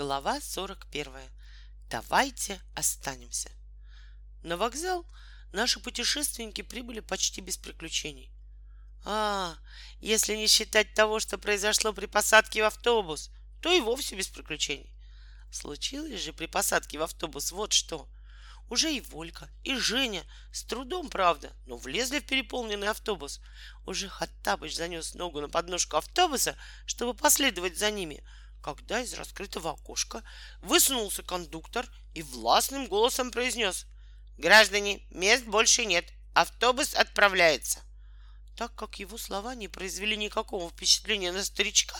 Глава 41. Давайте останемся. На вокзал наши путешественники прибыли почти без приключений. А, если не считать того, что произошло при посадке в автобус, то и вовсе без приключений. Случилось же при посадке в автобус вот что. Уже и Волька, и Женя, с трудом, правда, но влезли в переполненный автобус. Уже Хаттабыч занес ногу на подножку автобуса, чтобы последовать за ними — когда из раскрытого окошка высунулся кондуктор и властным голосом произнес «Граждане, мест больше нет, автобус отправляется». Так как его слова не произвели никакого впечатления на старичка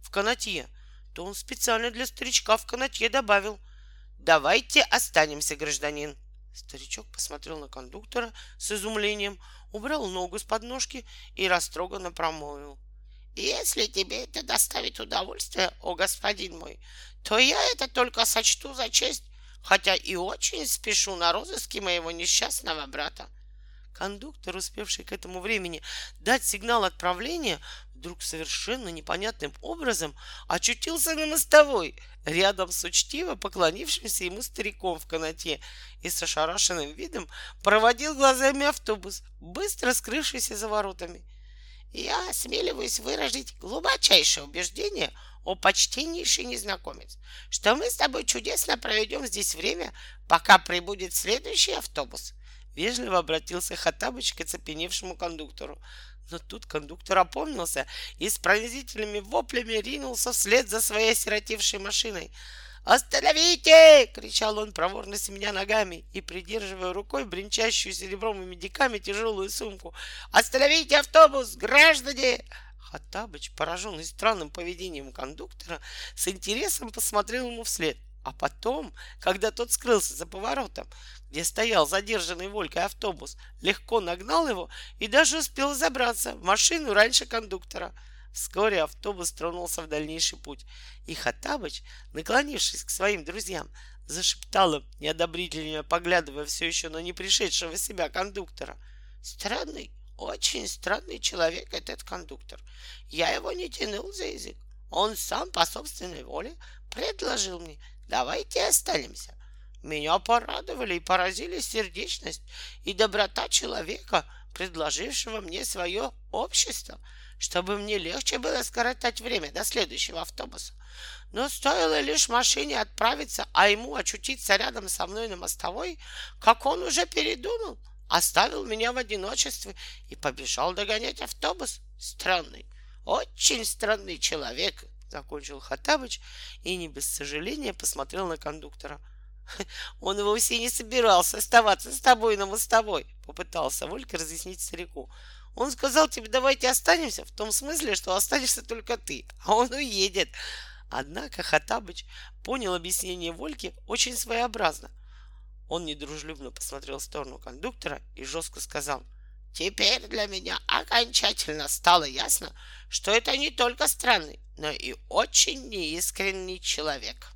в канатье, то он специально для старичка в канатье добавил «Давайте останемся, гражданин». Старичок посмотрел на кондуктора с изумлением, убрал ногу с подножки и растроганно промолвил — если тебе это доставит удовольствие, о господин мой, то я это только сочту за честь, хотя и очень спешу на розыске моего несчастного брата. Кондуктор, успевший к этому времени дать сигнал отправления, вдруг совершенно непонятным образом очутился на мостовой, рядом с учтиво поклонившимся ему стариком в канате и с ошарашенным видом проводил глазами автобус, быстро скрывшийся за воротами. Я осмеливаюсь выразить глубочайшее убеждение, о почтеннейший незнакомец, что мы с тобой чудесно проведем здесь время, пока прибудет следующий автобус. Вежливо обратился Хаттабыч к оцепеневшему кондуктору. Но тут кондуктор опомнился и с пронзительными воплями ринулся вслед за своей осиротевшей машиной. «Остановите!» — кричал он, проворно семеня ногами и придерживая рукой бренчащую серебром и медиками тяжелую сумку. «Остановите автобус, граждане!» Хаттабыч, пораженный странным поведением кондуктора, с интересом посмотрел ему вслед. А потом, когда тот скрылся за поворотом, где стоял задержанный Волькой автобус, легко нагнал его и даже успел забраться в машину раньше кондуктора — Вскоре автобус тронулся в дальнейший путь, и Хаттабыч, наклонившись к своим друзьям, зашептал им, неодобрительно поглядывая все еще на не пришедшего себя кондуктора. «Странный, очень странный человек этот кондуктор. Я его не тянул за язык. Он сам по собственной воле предложил мне, давайте останемся. Меня порадовали и поразили сердечность и доброта человека, предложившего мне свое общество — чтобы мне легче было скоротать время до следующего автобуса. Но стоило лишь машине отправиться, а ему очутиться рядом со мной на мостовой, как он уже передумал, оставил меня в одиночестве и побежал догонять автобус. Странный, очень странный человек, закончил Хатабыч и не без сожаления посмотрел на кондуктора. Он вовсе не собирался оставаться с тобой на мостовой, попытался Волька разъяснить старику. Он сказал тебе, давайте останемся, в том смысле, что останешься только ты, а он уедет. Однако Хатабыч понял объяснение Вольки очень своеобразно. Он недружелюбно посмотрел в сторону кондуктора и жестко сказал, «Теперь для меня окончательно стало ясно, что это не только странный, но и очень неискренний человек».